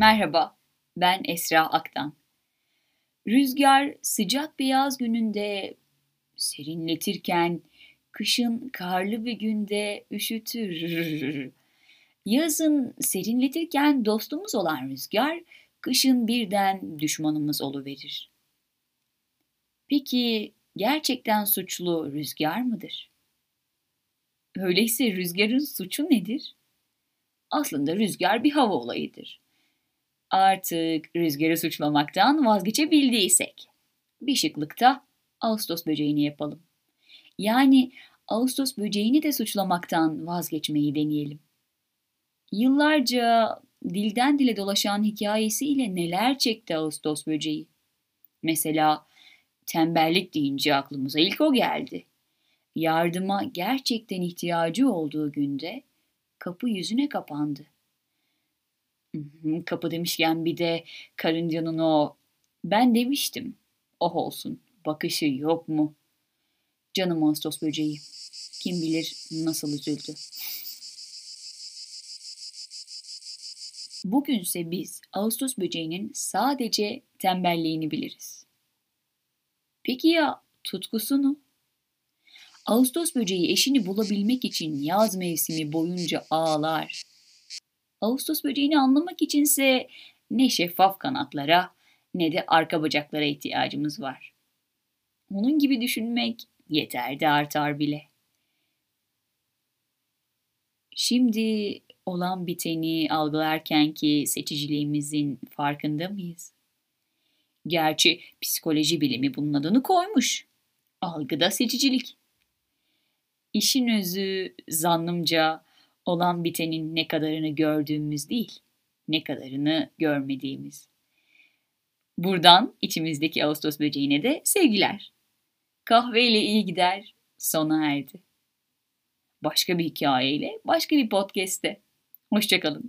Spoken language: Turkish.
Merhaba, ben Esra Aktan. Rüzgar sıcak bir yaz gününde serinletirken, kışın karlı bir günde üşütür. Yazın serinletirken dostumuz olan rüzgar, kışın birden düşmanımız oluverir. Peki gerçekten suçlu rüzgar mıdır? Öyleyse rüzgarın suçu nedir? Aslında rüzgar bir hava olayıdır. Artık rüzgarı suçlamaktan vazgeçebildiysek, bir şıklıkta Ağustos böceğini yapalım. Yani Ağustos böceğini de suçlamaktan vazgeçmeyi deneyelim. Yıllarca dilden dile dolaşan hikayesiyle neler çekti Ağustos böceği. Mesela tembellik deyince aklımıza ilk o geldi. Yardıma gerçekten ihtiyacı olduğu günde kapı yüzüne kapandı. Kapı demişken bir de karıncanın o ben demiştim oh olsun bakışı yok mu? Canım Ağustos böceği. Kim bilir nasıl üzüldü. Bugünse biz Ağustos böceğinin sadece tembelliğini biliriz. Peki ya tutkusunu? Ağustos böceği eşini bulabilmek için yaz mevsimi boyunca ağlar. Ağustos böceğini anlamak içinse ne şeffaf kanatlara ne de arka bacaklara ihtiyacımız var. Onun gibi düşünmek yeter de artar bile. Şimdi olan biteni algılarken ki seçiciliğimizin farkında mıyız? Gerçi psikoloji bilimi bunun adını koymuş. Algıda seçicilik. İşin özü zannımca olan bitenin ne kadarını gördüğümüz değil, ne kadarını görmediğimiz. Buradan içimizdeki Ağustos böceğine de sevgiler. Kahveyle iyi gider, sona erdi. Başka bir hikayeyle, başka bir podcast'te. Hoşçakalın.